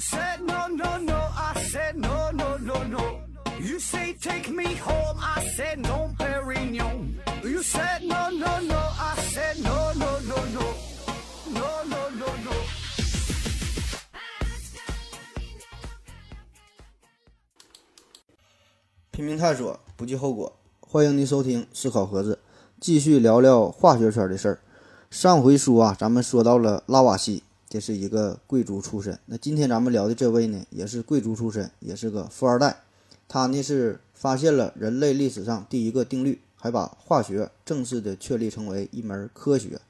said no, no, no. I said no, no, no, no. You say take me home. I said no, Perignon. You said no, no, no. I said no, no, no, no. No, no, no, no. no, no, no. 探索，不计后果。欢迎您收听思考盒子，继续聊聊化学圈的事儿。上回书啊，咱们说到了拉瓦锡，这是一个贵族出身。那今天咱们聊的这位呢，也是贵族出身，也是个富二代。他呢是发现了人类历史上第一个定律，还把化学正式的确立成为一门科学。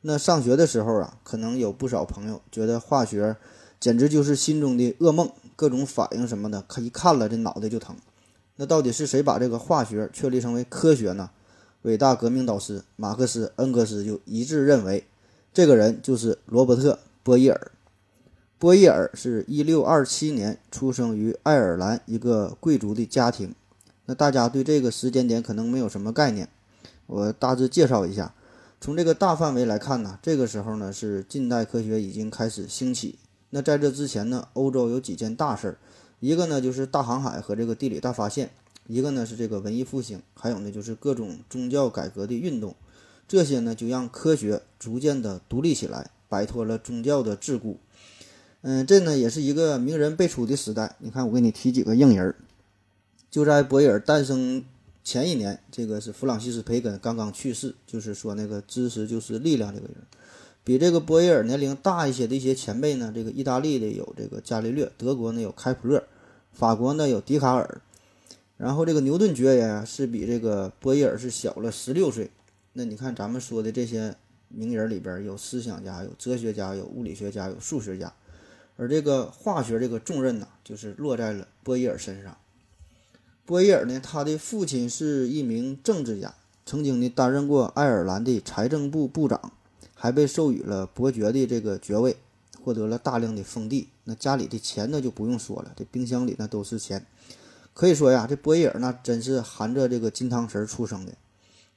那上学的时候啊，可能有不少朋友觉得化学简直就是心中的噩梦，各种反应什么的，看一看了这脑袋就疼。那到底是谁把这个化学确立成为科学呢？伟大革命导师马克思、恩格斯就一致认为，这个人就是罗伯特·波伊尔。波伊尔是一六二七年出生于爱尔兰一个贵族的家庭。那大家对这个时间点可能没有什么概念，我大致介绍一下。从这个大范围来看呢，这个时候呢是近代科学已经开始兴起。那在这之前呢，欧洲有几件大事儿。一个呢就是大航海和这个地理大发现，一个呢是这个文艺复兴，还有呢就是各种宗教改革的运动，这些呢就让科学逐渐的独立起来，摆脱了宗教的桎梏。嗯，这呢也是一个名人辈出的时代。你看，我给你提几个硬人儿，就在博伊尔诞生前一年，这个是弗朗西斯培根刚刚去世，就是说那个知识就是力量这个人。比这个波伊尔年龄大一些的一些前辈呢，这个意大利的有这个伽利略，德国呢有开普勒。法国呢有笛卡尔，然后这个牛顿爵爷是比这个波伊尔是小了十六岁。那你看咱们说的这些名人里边有思想家、有哲学家、有物理学家、有数学家，而这个化学这个重任呢，就是落在了波伊尔身上。波伊尔呢，他的父亲是一名政治家，曾经呢担任过爱尔兰的财政部部长，还被授予了伯爵的这个爵位。获得了大量的封地，那家里的钱那就不用说了，这冰箱里那都是钱。可以说呀，这波伊尔那真是含着这个金汤匙出生的。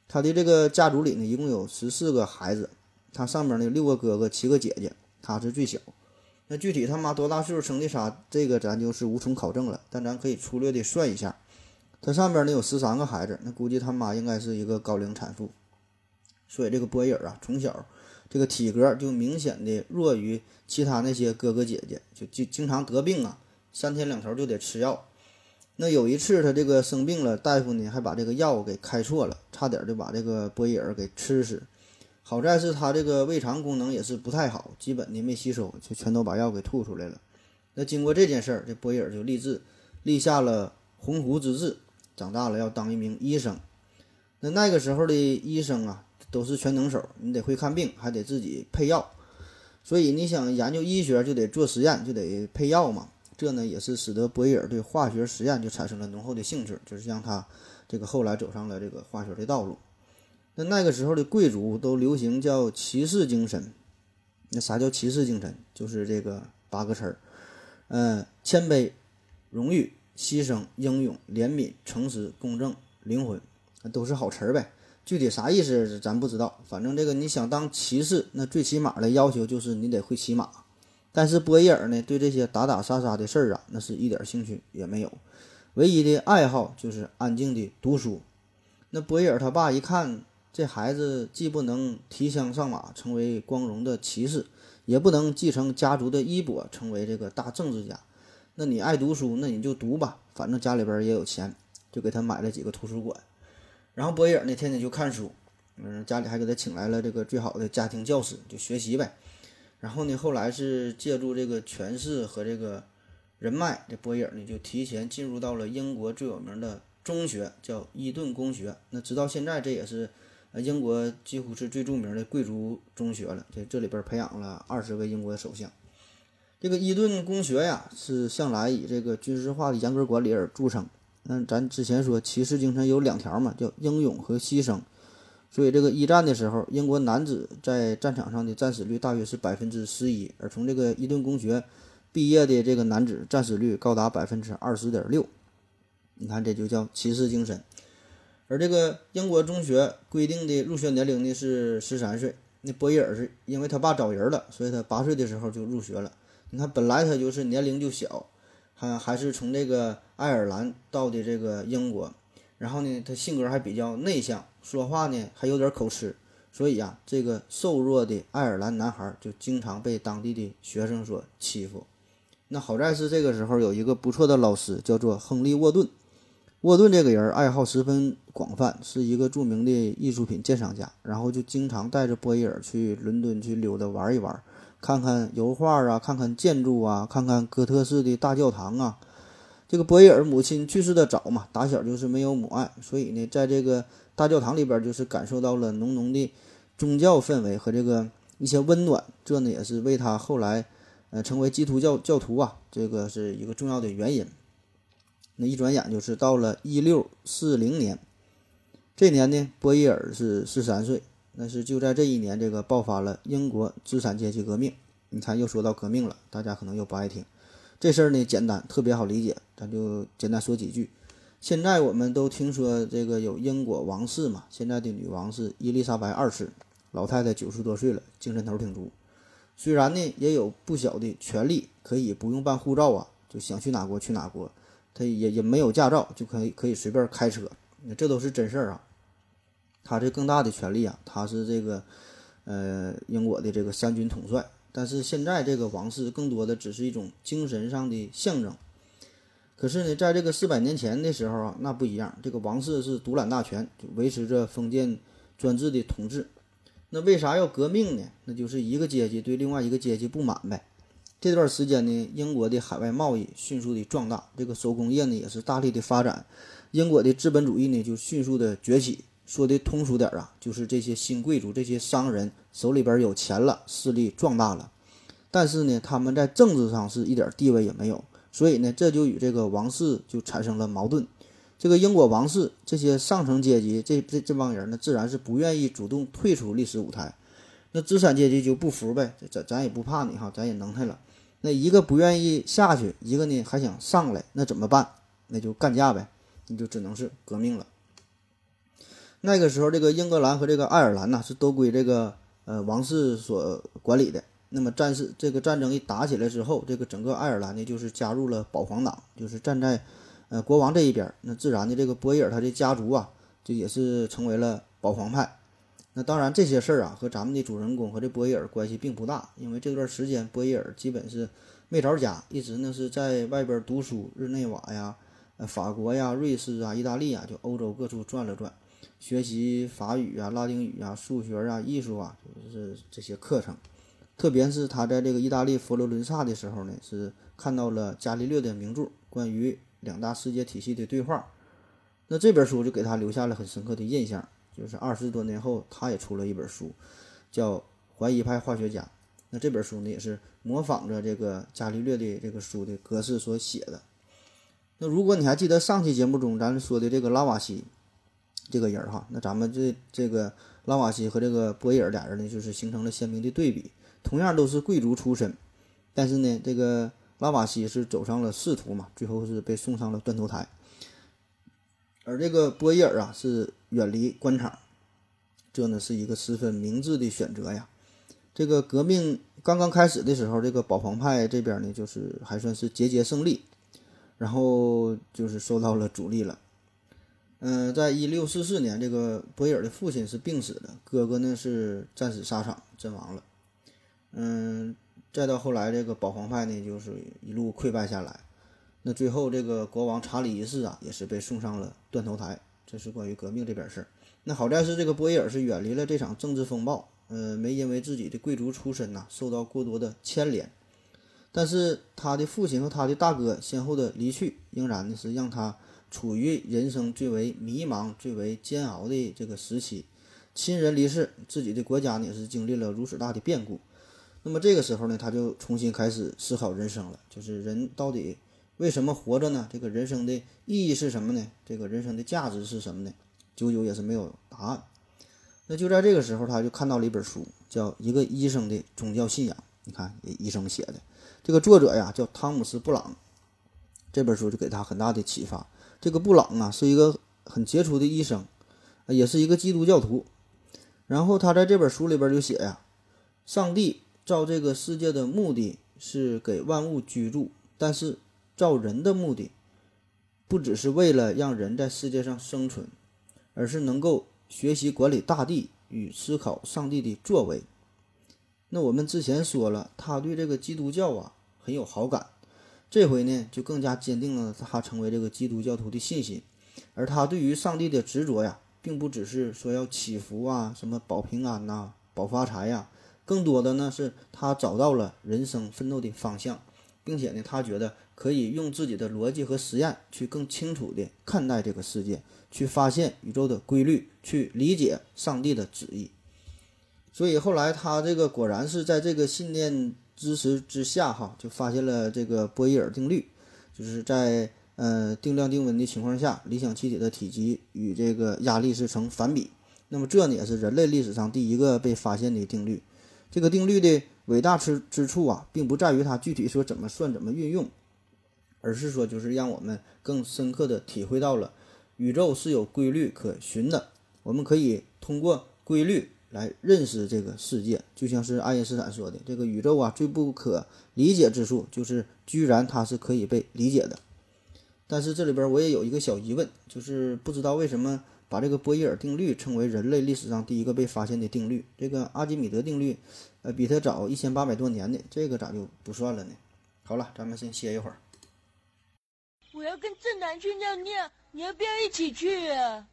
他的这个家族里呢，一共有十四个孩子，他上边呢六个哥哥，七个姐姐，他是最小。那具体他妈多大岁数生的啥，这个咱就是无从考证了。但咱可以粗略的算一下，他上边呢有十三个孩子，那估计他妈应该是一个高龄产妇。所以这个波伊尔啊，从小。这个体格就明显的弱于其他那些哥哥姐姐，就就经常得病啊，三天两头就得吃药。那有一次他这个生病了，大夫呢还把这个药给开错了，差点就把这个波伊尔给吃死。好在是他这个胃肠功能也是不太好，基本的没吸收，就全都把药给吐出来了。那经过这件事儿，这波伊尔就立志立下了鸿鹄之志，长大了要当一名医生。那那个时候的医生啊。都是全能手，你得会看病，还得自己配药，所以你想研究医学就得做实验，就得配药嘛。这呢也是使得博伊尔对化学实验就产生了浓厚的兴趣，就是让他这个后来走上了这个化学的道路。那那个时候的贵族都流行叫骑士精神，那啥叫骑士精神？就是这个八个词儿，嗯，谦卑、荣誉、牺牲、英勇、怜悯、诚实、公正、灵魂，都是好词儿呗。具体啥意思咱不知道，反正这个你想当骑士，那最起码的要求就是你得会骑马。但是波伊尔呢，对这些打打杀杀的事儿啊，那是一点兴趣也没有，唯一的爱好就是安静的读书。那波伊尔他爸一看这孩子既不能提枪上马成为光荣的骑士，也不能继承家族的衣钵成为这个大政治家，那你爱读书，那你就读吧，反正家里边也有钱，就给他买了几个图书馆。然后波伊尔呢，天天就看书，嗯，家里还给他请来了这个最好的家庭教师，就学习呗。然后呢，后来是借助这个权势和这个人脉，这波伊尔呢就提前进入到了英国最有名的中学，叫伊顿公学。那直到现在，这也是呃英国几乎是最著名的贵族中学了。这这里边培养了二十位英国首相。这个伊顿公学呀，是向来以这个军事化的严格管理而著称。那咱之前说骑士精神有两条嘛，叫英勇和牺牲。所以这个一战的时候，英国男子在战场上的战死率大约是百分之十一，而从这个伊顿公学毕业的这个男子战死率高达百分之二十点六。你看这就叫骑士精神。而这个英国中学规定的入学年龄呢是十三岁。那波伊尔是因为他爸找人了，所以他八岁的时候就入学了。你看，本来他就是年龄就小，还还是从这个爱尔兰到的这个英国，然后呢，他性格还比较内向，说话呢还有点口吃，所以呀，这个瘦弱的爱尔兰男孩就经常被当地的学生所欺负。那好在是这个时候有一个不错的老师，叫做亨利·沃顿。沃顿这个人爱好十分广泛，是一个著名的艺术品鉴赏家，然后就经常带着波伊尔去伦敦去溜达玩一玩，看看油画啊，看看建筑啊，看看哥特式的大教堂啊。这个波伊尔母亲去世的早嘛，打小就是没有母爱，所以呢，在这个大教堂里边就是感受到了浓浓的宗教氛围和这个一些温暖，这呢也是为他后来呃成为基督教教徒啊，这个是一个重要的原因。那一转眼就是到了一六四零年，这年呢，波伊尔是十三岁。那是就在这一年，这个爆发了英国资产阶级革命。你看，又说到革命了，大家可能又不爱听。这事儿呢，简单，特别好理解，咱就简单说几句。现在我们都听说这个有英国王室嘛，现在的女王是伊丽莎白二世，老太太九十多岁了，精神头挺足。虽然呢，也有不小的权利，可以不用办护照啊，就想去哪国去哪国。他也也没有驾照，就可以可以随便开车，这都是真事儿啊。他这更大的权利啊，他是这个呃英国的这个三军统帅。但是现在这个王室更多的只是一种精神上的象征。可是呢，在这个四百年前的时候啊，那不一样，这个王室是独揽大权，就维持着封建专制的统治。那为啥要革命呢？那就是一个阶级对另外一个阶级不满呗。这段时间呢，英国的海外贸易迅速的壮大，这个手工业呢也是大力的发展，英国的资本主义呢就迅速的崛起。说的通俗点啊，就是这些新贵族、这些商人手里边有钱了，势力壮大了，但是呢，他们在政治上是一点地位也没有，所以呢，这就与这个王室就产生了矛盾。这个英国王室这些上层阶级，这这这帮人呢，自然是不愿意主动退出历史舞台，那资产阶级就不服呗，咱咱也不怕你哈，咱也能耐了。那一个不愿意下去，一个呢还想上来，那怎么办？那就干架呗，你就只能是革命了。那个时候，这个英格兰和这个爱尔兰呢是都归这个呃王室所管理的。那么战事这个战争一打起来之后，这个整个爱尔兰呢就是加入了保皇党，就是站在呃国王这一边。那自然的，这个波伊尔他的家族啊，就也是成为了保皇派。那当然，这些事儿啊和咱们的主人公和这波伊尔关系并不大，因为这段时间波伊尔基本是没着家，一直呢是在外边读书，日内瓦呀、呃法国呀、瑞士啊、意大利啊，就欧洲各处转了转，学习法语啊、拉丁语啊、数学啊、艺术啊，就是这些课程。特别是他在这个意大利佛罗伦萨的时候呢，是看到了伽利略的名著关于两大世界体系的对话，那这本书就给他留下了很深刻的印象。就是二十多年后，他也出了一本书，叫《怀疑派化学家》。那这本书呢，也是模仿着这个伽利略的这个书的格式所写的。那如果你还记得上期节目中咱说的这个拉瓦锡这个人儿哈，那咱们这这个拉瓦锡和这个波伊尔俩人呢，就是形成了鲜明的对比。同样都是贵族出身，但是呢，这个拉瓦锡是走上了仕途嘛，最后是被送上了断头台。而这个波伊尔啊，是远离官场，这呢是一个十分明智的选择呀。这个革命刚刚开始的时候，这个保皇派这边呢，就是还算是节节胜利，然后就是受到了阻力了。嗯，在一六四四年，这个波伊尔的父亲是病死的，哥哥呢是战死沙场阵亡了。嗯，再到后来，这个保皇派呢，就是一路溃败下来。那最后，这个国王查理一世啊，也是被送上了断头台。这是关于革命这边事儿。那好在是这个波伊尔是远离了这场政治风暴，呃，没因为自己的贵族出身呐受到过多的牵连。但是他的父亲和他的大哥先后的离去，仍然呢是让他处于人生最为迷茫、最为煎熬的这个时期。亲人离世，自己的国家呢也是经历了如此大的变故。那么这个时候呢，他就重新开始思考人生了，就是人到底。为什么活着呢？这个人生的意义是什么呢？这个人生的价值是什么呢？久久也是没有答案。那就在这个时候，他就看到了一本书，叫《一个医生的宗教信仰》。你看，医生写的，这个作者呀叫汤姆斯·布朗。这本书就给他很大的启发。这个布朗啊是一个很杰出的医生，也是一个基督教徒。然后他在这本书里边就写呀：上帝造这个世界的目的是给万物居住，但是造人的目的不只是为了让人在世界上生存，而是能够学习管理大地与思考上帝的作为。那我们之前说了，他对这个基督教啊很有好感，这回呢就更加坚定了他成为这个基督教徒的信心。而他对于上帝的执着呀，并不只是说要祈福啊，什么保平安呐、保发财呀，更多的呢是他找到了人生奋斗的方向，并且呢，他觉得可以用自己的逻辑和实验去更清楚地看待这个世界，去发现宇宙的规律，去理解上帝的旨意。所以后来他这个果然是在这个信念支持之下，哈，就发现了这个波义尔定律，就是在呃定量定温的情况下，理想气体的体积与这个压力是成反比。那么这呢也是人类历史上第一个被发现的定律。这个定律的伟大之之处啊，并不在于它具体说怎么算、怎么运用，而是说就是让我们更深刻的体会到了宇宙是有规律可循的。我们可以通过规律。来认识这个世界，就像是爱因斯坦说的，这个宇宙啊最不可理解之处就是居然它是可以被理解的。但是这里边我也有一个小疑问，就是不知道为什么把这个波义尔定律称为人类历史上第一个被发现的定律，这个阿基米德定律，呃，比它早一千八百多年的，这个咋就不算了呢？好了，咱们先歇一会儿。我要跟正南去尿尿，你要不要一起去啊？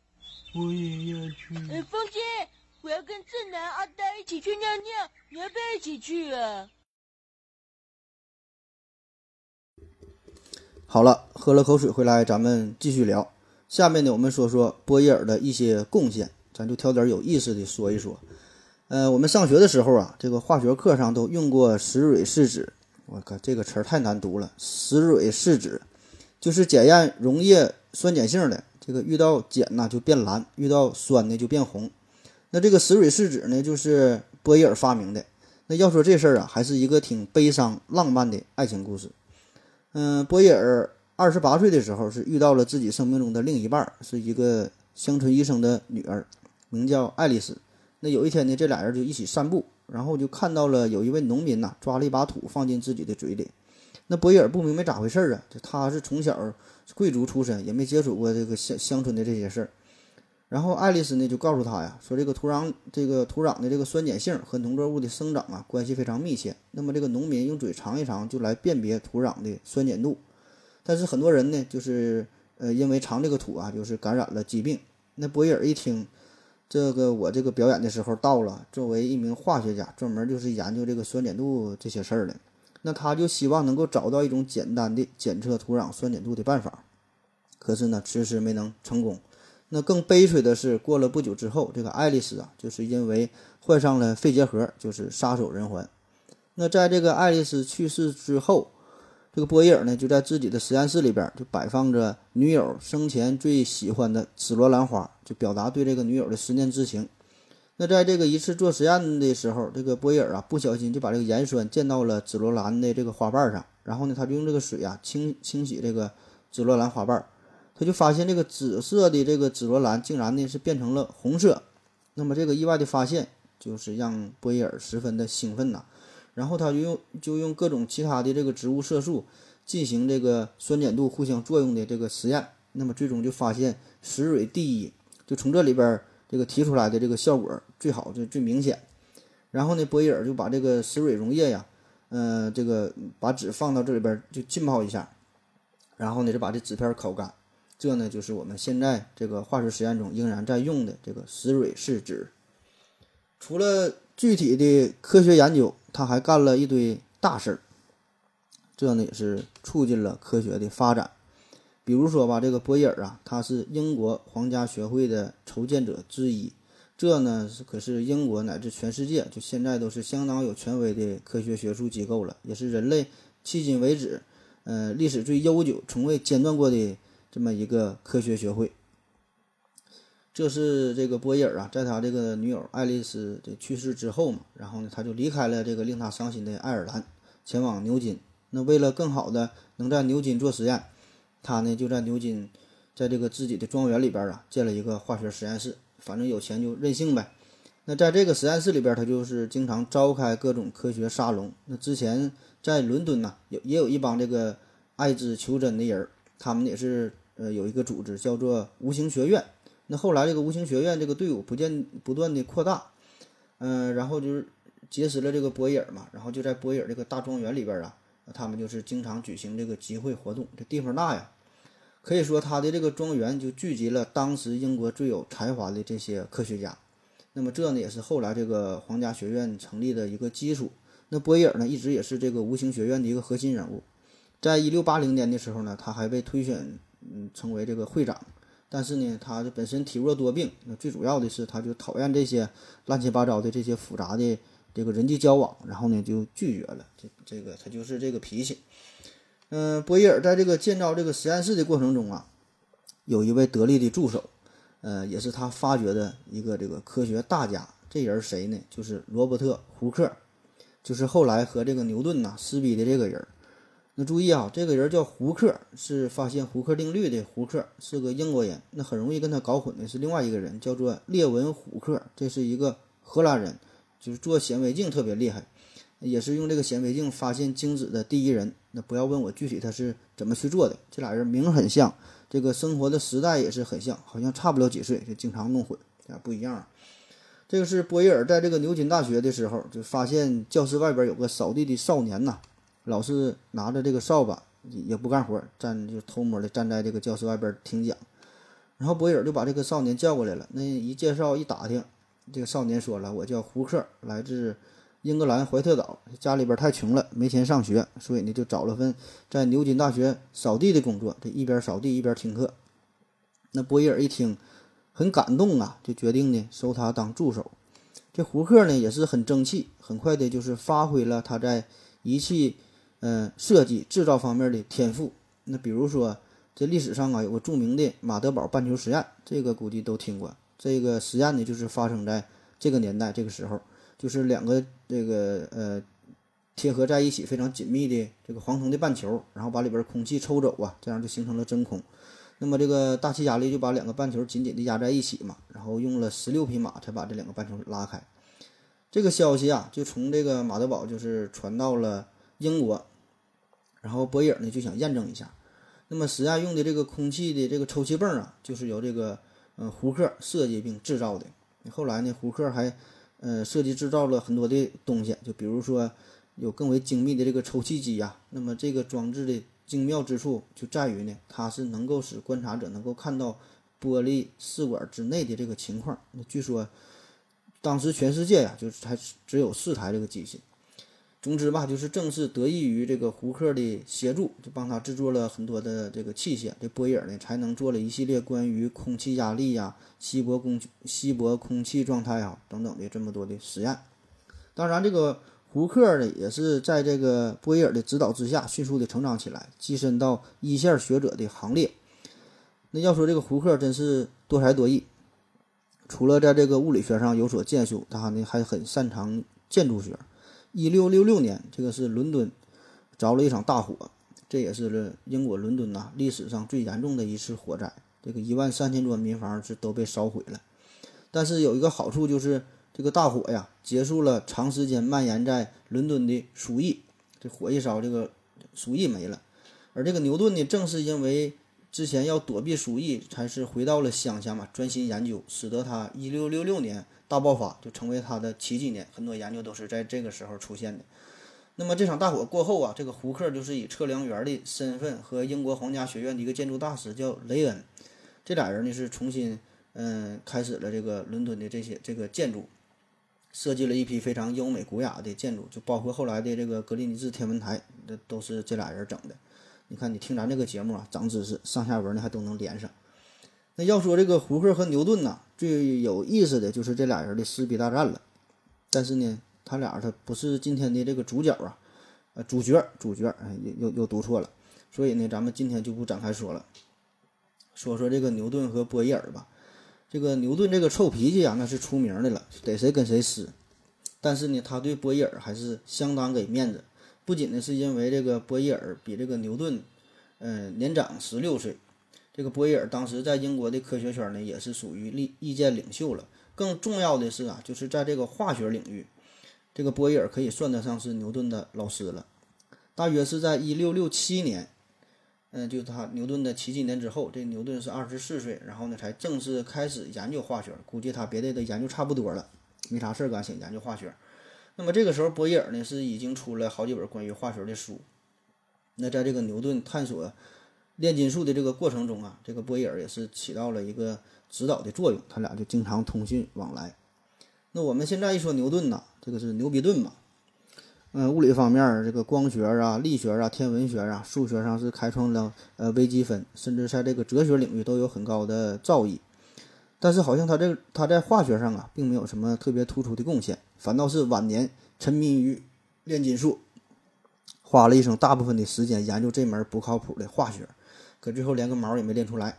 我也要去。哎，风姐。我要跟正南、阿呆一起去尿尿，你要不要一起去啊？好了，喝了口水回来，咱们继续聊。下面呢，我们说说波义尔的一些贡献，咱就挑点有意思的说一说。呃，我们上学的时候啊，这个化学课上都用过石蕊试纸。我靠，这个词儿太难读了。石蕊试纸就是检验溶液酸碱性的，这个遇到碱呐就变蓝，遇到酸呢就变红。那这个石蕊试纸呢，就是波伊尔发明的。那要说这事儿啊，还是一个挺悲伤浪漫的爱情故事。嗯，波伊尔二十八岁的时候是遇到了自己生命中的另一半，是一个乡村医生的女儿，名叫爱丽丝。那有一天呢，这俩人就一起散步，然后就看到了有一位农民呐，抓了一把土放进自己的嘴里。那波伊尔不明白咋回事儿啊，就他是从小贵族出身，也没接触过这个乡乡村的这些事儿。然后爱丽丝呢就告诉他呀，说这个土壤这个土壤的这个酸碱性和农作物的生长啊关系非常密切。那么这个农民用嘴尝一尝就来辨别土壤的酸碱度。但是很多人呢就是呃因为尝这个土啊就是感染了疾病。那博伊尔一听，这个我这个表演的时候到了，作为一名化学家，专门就是研究这个酸碱度这些事儿的，那他就希望能够找到一种简单的检测土壤酸碱度的办法。可是呢迟迟没能成功。那更悲催的是，过了不久之后，这个爱丽丝啊，就是因为患上了肺结核，就是撒手人寰。那在这个爱丽丝去世之后，这个波伊尔呢，就在自己的实验室里边就摆放着女友生前最喜欢的紫罗兰花，就表达对这个女友的思念之情。那在这个一次做实验的时候，这个波伊尔啊，不小心就把这个盐酸溅到了紫罗兰的这个花瓣上，然后呢，他就用这个水啊清清洗这个紫罗兰花瓣。他就发现这个紫色的这个紫罗兰竟然呢是变成了红色，那么这个意外的发现就是让波伊尔十分的兴奋呐，然后他就用就用各种其他的这个植物色素进行这个酸碱度互相作用的这个实验，那么最终就发现石蕊第一，就从这里边这个提出来的这个效果最好就最明显，然后呢波伊尔就把这个石蕊溶液呀，嗯这个把纸放到这里边就浸泡一下，然后呢就把这纸片烤干。这呢，就是我们现在这个化学实验中仍然在用的这个石蕊试纸。除了具体的科学研究，他还干了一堆大事儿。这呢，也是促进了科学的发展。比如说吧，这个波伊尔啊，他是英国皇家学会的筹建者之一。这呢，可是英国乃至全世界就现在都是相当有权威的科学学术机构了，也是人类迄今为止，呃，历史最悠久、从未间断过的。这么一个科学学会，这是这个波伊尔啊，在他这个女友爱丽丝的去世之后嘛，然后呢，他就离开了这个令他伤心的爱尔兰，前往牛津。那为了更好的能在牛津做实验，他呢就在牛津，在这个自己的庄园里边啊，建了一个化学实验室。反正有钱就任性呗。那在这个实验室里边，他就是经常召开各种科学沙龙。那之前在伦敦呢，有也有一帮这个爱之求真的人，他们也是呃有一个组织叫做无形学院。那后来这个无形学院这个队伍不见不断的扩大，嗯、然后就是结识了这个博伊尔嘛，然后就在博伊尔这个大庄园里边啊，他们就是经常举行这个集会活动，这地方大呀。可以说，他的这个庄园就聚集了当时英国最有才华的这些科学家。那么这呢，也是后来这个皇家学院成立的一个基础。那波伊尔呢，一直也是这个无形学院的一个核心人物。在一六八零年的时候呢，他还被推选嗯成为这个会长。但是呢，他这本身体弱多病，最主要的是他就讨厌这些乱七八糟的这些复杂的这个人际交往，然后呢就拒绝了。这这个他就是这个脾气。嗯，波伊尔在这个建造这个实验室的过程中啊，有一位得力的助手，呃，也是他发掘的一个这个科学大家。这人谁呢？就是罗伯特·胡克，就是后来和这个牛顿呐撕逼的这个人。那注意啊，这个人叫胡克，是发现胡克定律的胡克，是个英国人。那很容易跟他搞混的是另外一个人，叫做列文·虎克，这是一个荷兰人，就是做显微镜特别厉害，也是用这个显微镜发现精子的第一人。那不要问我具体他是怎么去做的，这俩人名很像，这个生活的时代也是很像，好像差不了几岁，就经常弄混，啊，不一样啊。这个是波伊尔在这个牛津大学的时候，就发现教室外边有个扫地的少年呐，老是拿着这个扫把也不干活，站就偷摸的站在这个教室外边听讲。然后波伊尔就把这个少年叫过来了，那一介绍一打听，这个少年说了：“我叫胡克，来自。”英格兰怀特岛家里边太穷了，没钱上学，所以呢就找了份在牛津大学扫地的工作。这一边扫地一边听课。那波伊尔一听，很感动啊，就决定呢收他当助手。这胡克呢也是很争气，很快的就是发挥了他在仪器呃、设计制造方面的天赋。那比如说，这历史上啊有个著名的马德堡半球实验，这个估计都听过。这个实验呢就是发生在这个年代这个时候。就是两个这个呃贴合在一起非常紧密的这个黄铜的半球，然后把里边空气抽走啊，这样就形成了真空。那么这个大气压力就把两个半球紧紧的压在一起嘛，然后用了十六匹马才把这两个半球拉开。这个消息啊，就从这个马德堡就是传到了英国，然后波影呢就想验证一下。那么实验用的这个空气的这个抽气泵啊，就是由这个嗯胡克设计并制造的。后来呢，胡克还呃，设计制造了很多的东西，就比如说有更为精密的这个抽气机呀。那么这个装置的精妙之处就在于呢，它是能够使观察者能够看到玻璃试管之内的这个情况。那据说当时全世界呀，就是才只有四台这个机器。总之吧，就是正是得益于这个胡克的协助，就帮他制作了很多的这个器械。这波伊尔呢，才能做了一系列关于空气压力呀、稀薄空稀薄空气状态啊等等的这么多的实验。当然，这个胡克呢，也是在这个波伊尔的指导之下，迅速的成长起来，跻身到一线学者的行列。那要说这个胡克真是多才多艺，除了在这个物理学上有所建树，他呢还很擅长建筑学。一六六六年，这个是伦敦着了一场大火，这也是英国伦敦呐历史上最严重的一次火灾。这个一万三千多民房是都被烧毁了。但是有一个好处就是，这个大火呀结束了长时间蔓延在伦敦的鼠疫。这火一烧，这个鼠疫没了。而这个牛顿呢，正是因为之前要躲避鼠疫，才是回到了乡下嘛，专心研究，使得他一六六六年。大爆发就成为他的奇迹年，很多研究都是在这个时候出现的。那么这场大火过后啊，这个胡克就是以测量员的身份和英国皇家学院的一个建筑大师叫雷恩，这俩人呢是重新嗯开始了这个伦敦的这些这个建筑，设计了一批非常优美古雅的建筑，就包括后来的这个格林尼治天文台，这都是这俩人整的。你看，你听咱这个节目啊，长知识，上下文呢还都能连上。那要说这个胡克和牛顿呐，最有意思的就是这俩人的撕逼大战了。但是呢，他俩他不是今天的这个主角啊，呃，主角主角，哎，又又又读错了。所以呢，咱们今天就不展开说了，说说这个牛顿和波伊尔吧。这个牛顿这个臭脾气啊，那是出名的了，逮谁跟谁撕。但是呢，他对波伊尔还是相当给面子。不仅呢是因为这个波伊尔比这个牛顿，呃，年长十六岁。这个波伊尔当时在英国的科学圈呢，也是属于立意见领袖了。更重要的是啊，就是在这个化学领域，这个波义尔可以算得上是牛顿的老师了。大约是在一六六七年，嗯，就他牛顿的七几年之后，这牛顿是二十四岁，然后呢才正式开始研究化学。估计他别的都研究差不多了，没啥事儿干，想研究化学。那么这个时候，波义尔呢是已经出了好几本关于化学的书。那在这个牛顿探索炼金术的这个过程中啊，这个波义尔也是起到了一个指导的作用，他俩就经常通讯往来。那我们现在一说牛顿呢，这个是牛逼顿嘛。嗯，物理方面，这个光学啊、力学啊、天文学啊、数学上是开创了呃微积分，甚至在这个哲学领域都有很高的造诣。但是好像他这他在化学上啊，并没有什么特别突出的贡献，反倒是晚年沉迷于炼金术，花了一生大部分的时间研究这门不靠谱的化学，可最后连个毛也没练出来。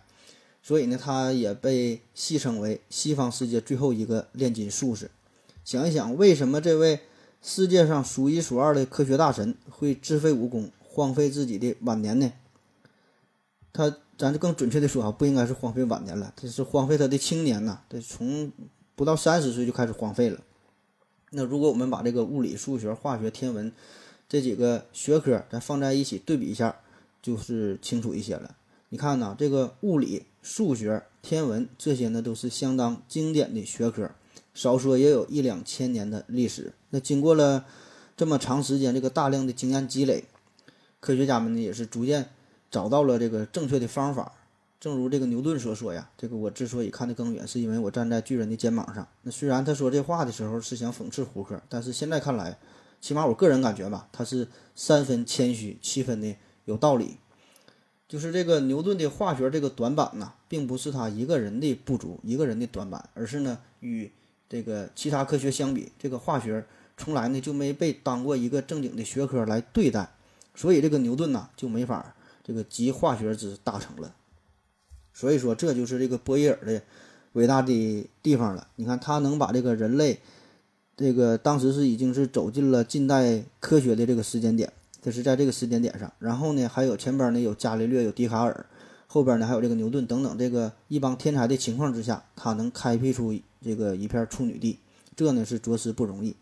所以呢，他也被戏称为西方世界最后一个炼金术士。想一想，为什么这位？世界上数一数二的科学大神会自废武功，荒废自己的晚年呢？他，咱就更准确的说啊，不应该是荒废晚年了，这是荒废他的青年呐。这从不到三十岁就开始荒废了。那如果我们把这个物理、数学、化学、天文这几个学科咱放在一起对比一下，就是清楚一些了。你看呐，这个物理、数学、天文这些呢，都是相当经典的学科。少说也有一两千年的历史。那经过了这么长时间，这个大量的经验积累，科学家们呢也是逐渐找到了这个正确的方法。正如这个牛顿所说呀：“这个我之所以看得更远，是因为我站在巨人的肩膀上。”那虽然他说这话的时候是想讽刺胡克，但是现在看来，起码我个人感觉吧，他是三分谦虚，七分的有道理。就是这个牛顿的化学这个短板呢，并不是他一个人的不足，一个人的短板，而是呢与。这个其他科学相比，这个化学从来呢就没被当过一个正经的学科来对待，所以这个牛顿呐就没法这个集化学之大成了。所以说，这就是这个波义尔的伟大的地方了。你看，他能把这个人类这个当时是已经是走进了近代科学的这个时间点，这是在这个时间点上。然后呢，还有前边呢有伽利略，有笛卡尔，后边呢还有这个牛顿等等这个一帮天才的情况之下，他能开辟出。这个一片处女地，这呢是着实不容易。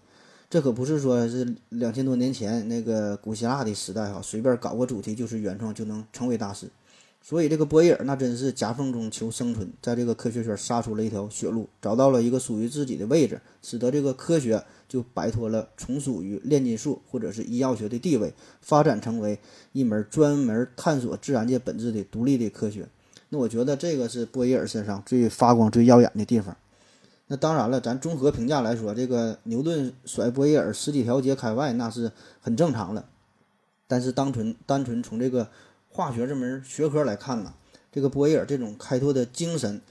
这可不是说是两千多年前那个古希腊的时代哈，随便搞个主题就是原创就能成为大师。所以这个波义尔那真是夹缝中求生存，在这个科学圈杀出了一条血路，找到了一个属于自己的位置，使得这个科学就摆脱了从属于炼金术或者是医药学的地位，发展成为一门专门探索自然界本质的独立的科学。那我觉得这个是波义尔身上最发光、最耀眼的地方。那当然了，咱综合评价来说，这个牛顿甩波义尔十几条街开外，那是很正常的。但是单纯单纯从这个化学这门学科来看呢，这个波义尔这种开拓的精神，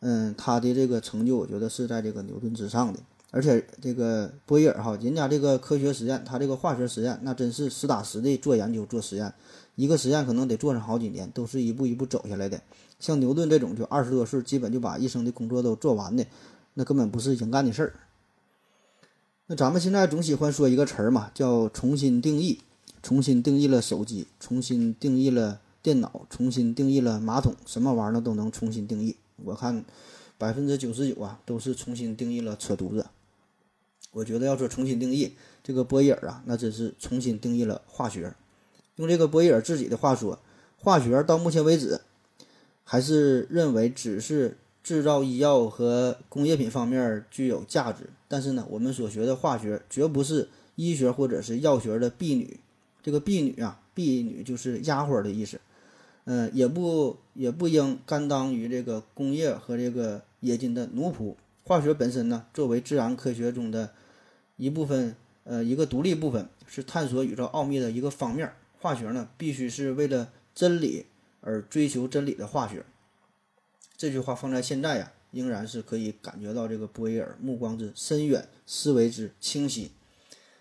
嗯，他的这个成就，我觉得是在这个牛顿之上的。而且这个波义尔哈，人家这个科学实验，他这个化学实验，那真是实打实的做研究做实验，一个实验可能得做上好几年，都是一步一步走下来的。像牛顿这种，就二十多岁，基本就把一生的工作都做完的。那根本不是人干的事儿。那咱们现在总喜欢说一个词儿嘛，叫重新定义，重新定义了手机，重新定义了电脑，重新定义了马桶，什么玩意儿都能重新定义。我看百分之九十九啊，都是重新定义了扯犊子。我觉得要说重新定义这个波义尔啊，那真是重新定义了化学。用这个波义尔自己的话说，化学到目前为止还是认为只是。制造医药和工业品方面具有价值，但是呢，我们所学的化学绝不是医学或者是药学的婢女。这个婢女啊，婢女就是丫鬟的意思。嗯，也不也不应甘当于这个工业和这个冶金的奴仆。化学本身呢，作为自然科学中的一部分，呃，一个独立部分，是探索宇宙奥秘的一个方面。化学呢，必须是为了真理而追求真理的化学。这句话放在现在呀，仍然是可以感觉到这个波义尔目光之深远，思维之清晰。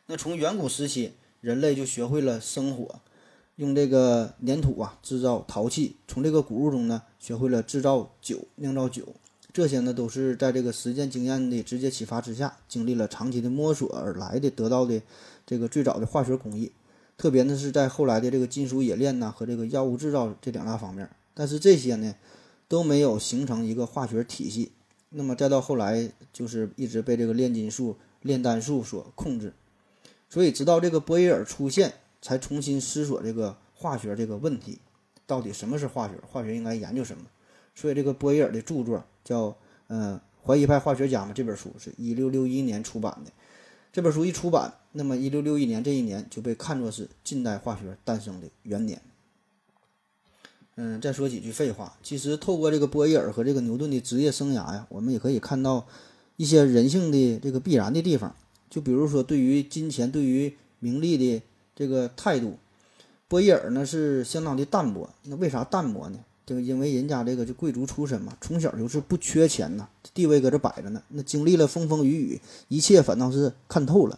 那从远古时期，人类就学会了生火，用这个粘土啊制造陶器；从这个谷物中呢，学会了制造酒，酿造酒。这些呢，都是在这个实践经验的直接启发之下，经历了长期的摸索而来的，得到的这个最早的化学工艺。特别呢，是在后来的这个金属冶炼呐和这个药物制造这两大方面。但是这些呢。都没有形成一个化学体系，那么再到后来，就是一直被这个炼金术、炼丹术所控制。所以，直到这个波伊尔出现，才重新思索这个化学这个问题，到底什么是化学？化学应该研究什么？所以，这个波伊尔的著作叫《嗯怀疑派化学家》嘛，这本书是一六六一年出版的。这本书一出版，那么一六六一年这一年就被看作是近代化学诞生的元年。嗯，再说几句废话。其实透过这个波伊尔和这个牛顿的职业生涯呀，我们也可以看到一些人性的这个必然的地方。就比如说，对于金钱、对于名利的这个态度，波义尔呢是相当的淡薄。那为啥淡薄呢？这个因为人家这个就贵族出身嘛，从小就是不缺钱呐，地位搁这摆着呢。那经历了风风雨雨，一切反倒是看透了。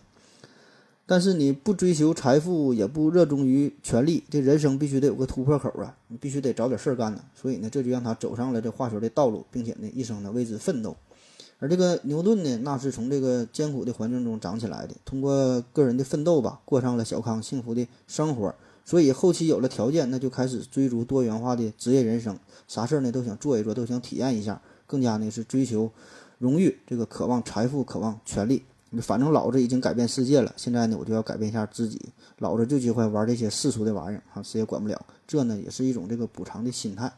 但是你不追求财富，也不热衷于权力，这人生必须得有个突破口啊！你必须得找点事儿干呢。所以呢，这就让他走上了这化学的道路，并且呢，一生呢为之奋斗。而这个牛顿呢，那是从这个艰苦的环境中长起来的，通过个人的奋斗吧，过上了小康幸福的生活。所以后期有了条件，那就开始追逐多元化的职业人生，啥事儿呢都想做一做，都想体验一下，更加呢是追求荣誉，这个渴望财富，渴望权力。反正老子已经改变世界了，现在呢，我就要改变一下自己。老子就喜欢玩这些世俗的玩意儿，哈，谁也管不了。这呢，也是一种这个补偿的心态。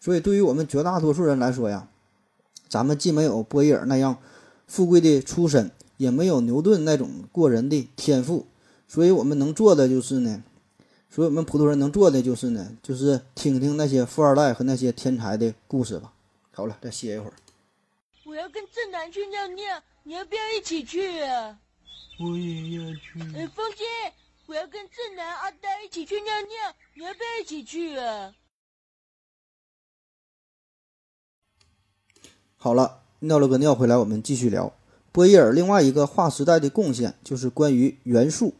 所以，对于我们绝大多数人来说呀，咱们既没有波伊尔那样富贵的出身，也没有牛顿那种过人的天赋，所以我们能做的就是呢，所以我们普通人能做的就是呢，就是听听那些富二代和那些天才的故事吧。好了，再歇一会儿。我要跟正南去尿尿，你要不要一起去啊？我也要去。哎，风姐，我要跟正南、阿呆一起去尿尿，你要不要一起去啊？好了，尿了个尿回来，我们继续聊波义尔另外一个划时代的贡献，就是关于元素。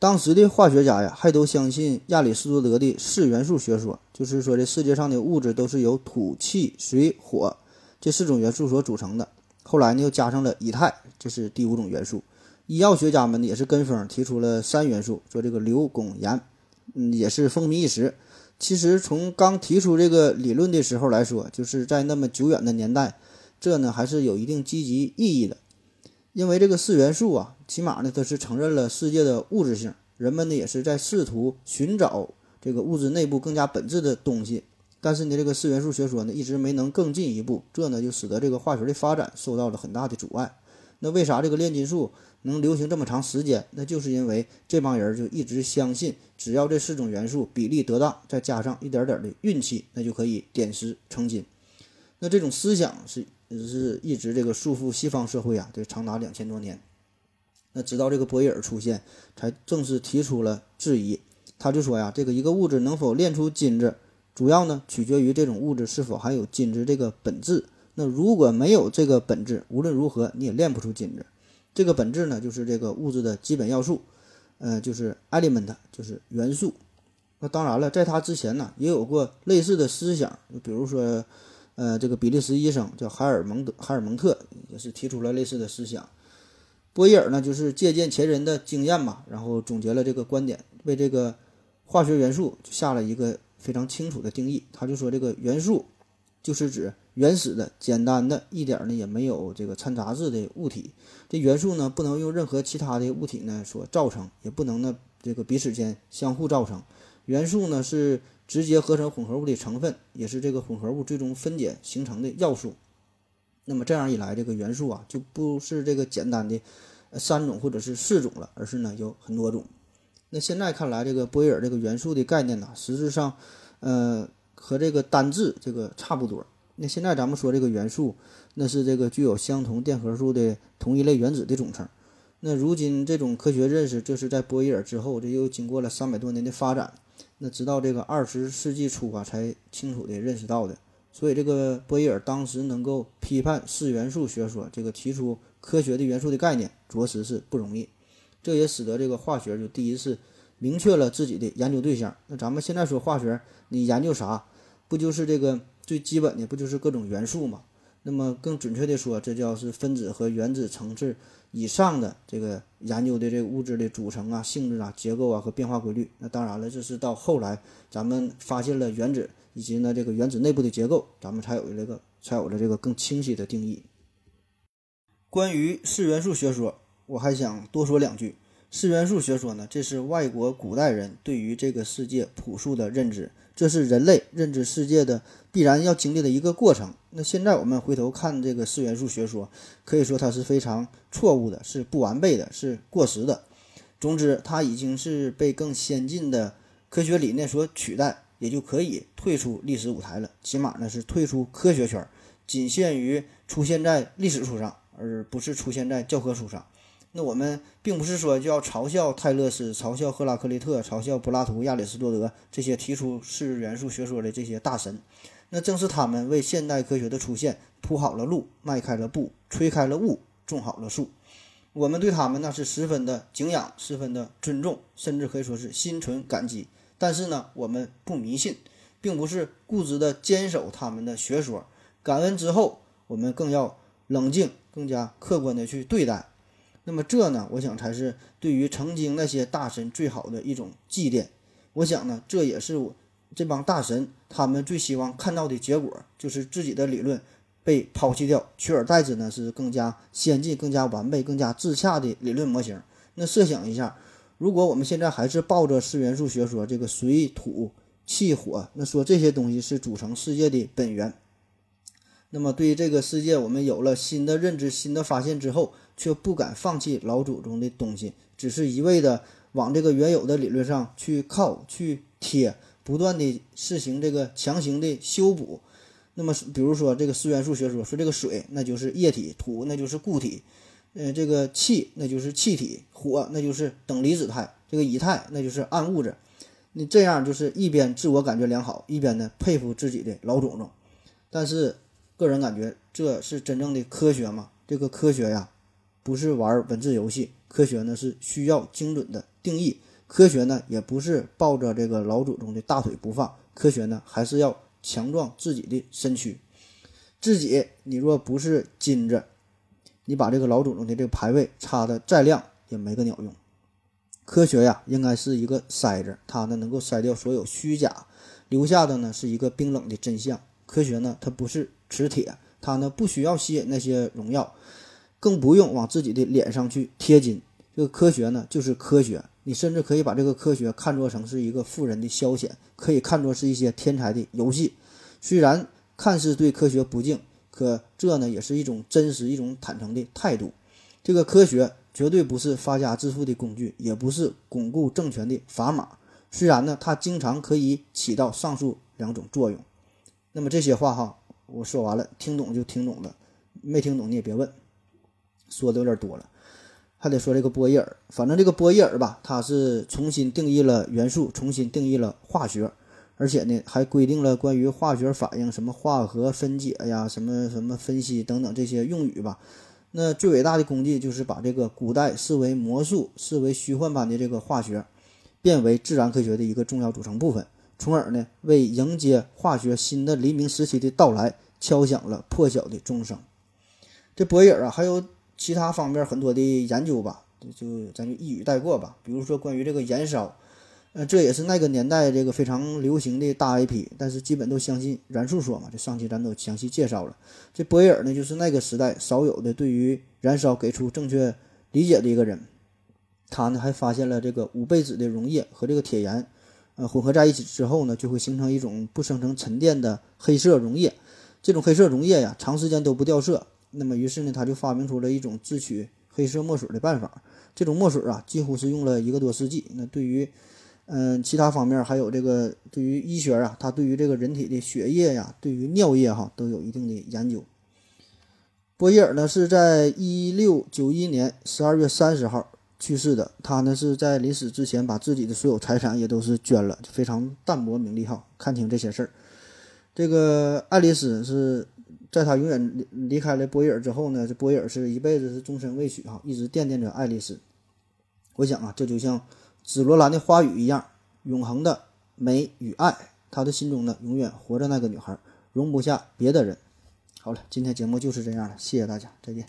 当时的化学家呀，还都相信亚里士多德的四元素学说，就是说这世界上的物质都是由土、气、水、火这四种元素所组成的。后来呢，又加上了以太，这是第五种元素。医药学家们呢也是跟风提出了三元素，说这个硫、汞、盐，嗯，也是风靡一时。其实从刚提出这个理论的时候来说，就是在那么久远的年代，这呢还是有一定积极意义的。因为这个四元素啊，起码呢它是承认了世界的物质性，人们呢也是在试图寻找这个物质内部更加本质的东西。但是呢，这个四元素学说呢一直没能更进一步，这呢就使得这个化学的发展受到了很大的阻碍。那为啥这个炼金术能流行这么长时间？那就是因为这帮人就一直相信，只要这四种元素比例得当，再加上一点点的运气，那就可以点石成金。那这种思想是是一直这个束缚西方社会啊，这长达两千多年。那直到这个波义尔出现，才正式提出了质疑。他就说呀，这个一个物质能否炼出金子，主要呢取决于这种物质是否含有金子这个本质。那如果没有这个本质，无论如何你也炼不出金子。这个本质呢，就是这个物质的基本要素，呃，就是 element，就是元素。那当然了，在他之前呢，也有过类似的思想，比如说，呃，这个比利时医生叫海尔蒙德，海尔蒙特也是提出了类似的思想。波义尔呢，就是借鉴前人的经验嘛，然后总结了这个观点，为这个化学元素下了一个非常清楚的定义。他就说，这个元素就是指原始的、简单的、一点呢也没有这个掺杂质的物体。这元素呢，不能用任何其他的物体呢所造成，也不能呢这个彼此间相互造成。元素呢是直接合成混合物的成分，也是这个混合物最终分解形成的要素。那么这样一来，这个元素啊就不是这个简单的三种或者是四种了，而是呢有很多种。那现在看来，这个波义尔这个元素的概念呢，实质上，呃，和这个单质这个差不多。那现在咱们说这个元素，那是这个具有相同电荷数的同一类原子的总称。那如今这种科学认识，这是在波义尔之后，这又经过了三百多年的发展。那直到这个二十世纪初啊，才清楚的认识到的。所以这个波义尔当时能够批判四元素学说，这个提出科学的元素的概念，着实是不容易。这也使得这个化学就第一次明确了自己的研究对象。那咱们现在说化学，你研究啥？不就是这个最基本的，不就是各种元素吗？那么更准确的说，这叫是分子和原子层次。以上的这个研究的这个物质的组成啊、性质啊、结构啊和变化规律，那当然了，这是到后来咱们发现了原子以及呢这个原子内部的结构，咱们才有了这个才有了这个更清晰的定义。关于四元素学说，我还想多说两句。四元素学说呢，这是外国古代人对于这个世界朴素的认知，这是人类认知世界的必然要经历的一个过程。那现在我们回头看这个四元素学说，可以说它是非常错误的，是不完备的，是过时的。总之，它已经是被更先进的科学理念所取代，也就可以退出历史舞台了。起码呢，是退出科学圈，仅限于出现在历史书上。而不是出现在教科书上。那我们并不是说就要嘲笑泰勒斯、嘲笑赫拉克利特、嘲笑柏拉图、亚里士多德这些提出四元素学说的这些大神。那正是他们为现代科学的出现铺好了路、迈开了步、吹开了雾、种好了树。我们对他们那是十分的敬仰、十分的尊重，甚至可以说是心存感激。但是呢，我们不迷信，并不是固执的坚守他们的学说。感恩之后，我们更要冷静。更加客观的去对待，那么这呢，我想才是对于曾经那些大神最好的一种祭奠。我想呢，这也是我这帮大神他们最希望看到的结果，就是自己的理论被抛弃掉，取而代之呢是更加先进、更加完备、更加自洽的理论模型。那设想一下，如果我们现在还是抱着四元素学说，这个水土气火，那说这些东西是组成世界的本源。那么，对于这个世界，我们有了新的认知、新的发现之后，却不敢放弃老祖宗的东西，只是一味的往这个原有的理论上去靠、去贴，不断的实行这个强行的修补。那么，比如说这个四元素学说，说这个水那就是液体，土那就是固体，呃，这个气那就是气体，火那就是等离子态，这个以太那就是暗物质。你这样就是一边自我感觉良好，一边呢佩服自己的老祖宗，但是。个人感觉这是真正的科学吗？这个科学呀，不是玩文字游戏，科学呢是需要精准的定义，科学呢也不是抱着这个老祖宗的大腿不放，科学呢还是要强壮自己的身躯。自己你若不是金子，你把这个老祖宗的这个牌位插的再亮也没个鸟用。科学呀，应该是一个筛子，它呢能够筛掉所有虚假，留下的呢是一个冰冷的真相。科学呢，它不是。磁铁，它呢不需要吸引那些荣耀，更不用往自己的脸上去贴金。这个科学呢，就是科学。你甚至可以把这个科学看作成是一个富人的消遣，可以看作是一些天才的游戏。虽然看似对科学不敬，可这呢也是一种真实、一种坦诚的态度。这个科学绝对不是发家致富的工具，也不是巩固政权的砝码。虽然呢，它经常可以起到上述两种作用。那么这些话哈。我说完了，听懂就听懂了，没听懂你也别问。说的有点多了，还得说这个波义尔。反正这个波义尔吧，他是重新定义了元素，重新定义了化学，而且呢，还规定了关于化学反应、什么化合分解呀、什么什么分析等等这些用语吧。那最伟大的功绩就是把这个古代视为魔术、视为虚幻般的这个化学，变为自然科学的一个重要组成部分。从而呢，为迎接化学新的黎明时期的到来敲响了破晓的钟声。这博尔啊，还有其他方面很多的研究吧，就咱就一语带过吧。比如说关于这个燃烧，呃，这也是那个年代这个非常流行的大 IP，但是基本都相信燃素说嘛。这上期咱都详细介绍了。这博尔呢，就是那个时代少有的对于燃烧给出正确理解的一个人。他呢，还发现了这个五倍子的溶液和这个铁盐。呃，混合在一起之后呢，就会形成一种不生成沉淀的黑色溶液。这种黑色溶液呀，长时间都不掉色。那么，于是呢，他就发明出了一种制取黑色墨水的办法。这种墨水啊，几乎是用了一个多世纪。那对于，嗯，其他方面还有这个对于医学啊，他对于这个人体的血液呀，对于尿液哈，都有一定的研究。波伊尔呢，是在一六九一年十二月三十号。去世的他呢，是在临死之前把自己的所有财产也都是捐了，非常淡泊名利哈。看清这些事儿，这个爱丽丝是在他永远离离开了波伊尔之后呢，这波伊尔是一辈子是终身未娶哈，一直惦念着爱丽丝。我想啊，这就像紫罗兰的花语一样，永恒的美与爱，他的心中呢永远活着那个女孩，容不下别的人。好了，今天节目就是这样了，谢谢大家，再见。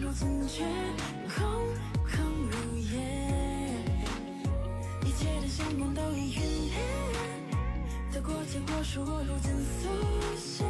若残缺，空空如也，一切的相关都已陨灭，得过且过，是我如今速写。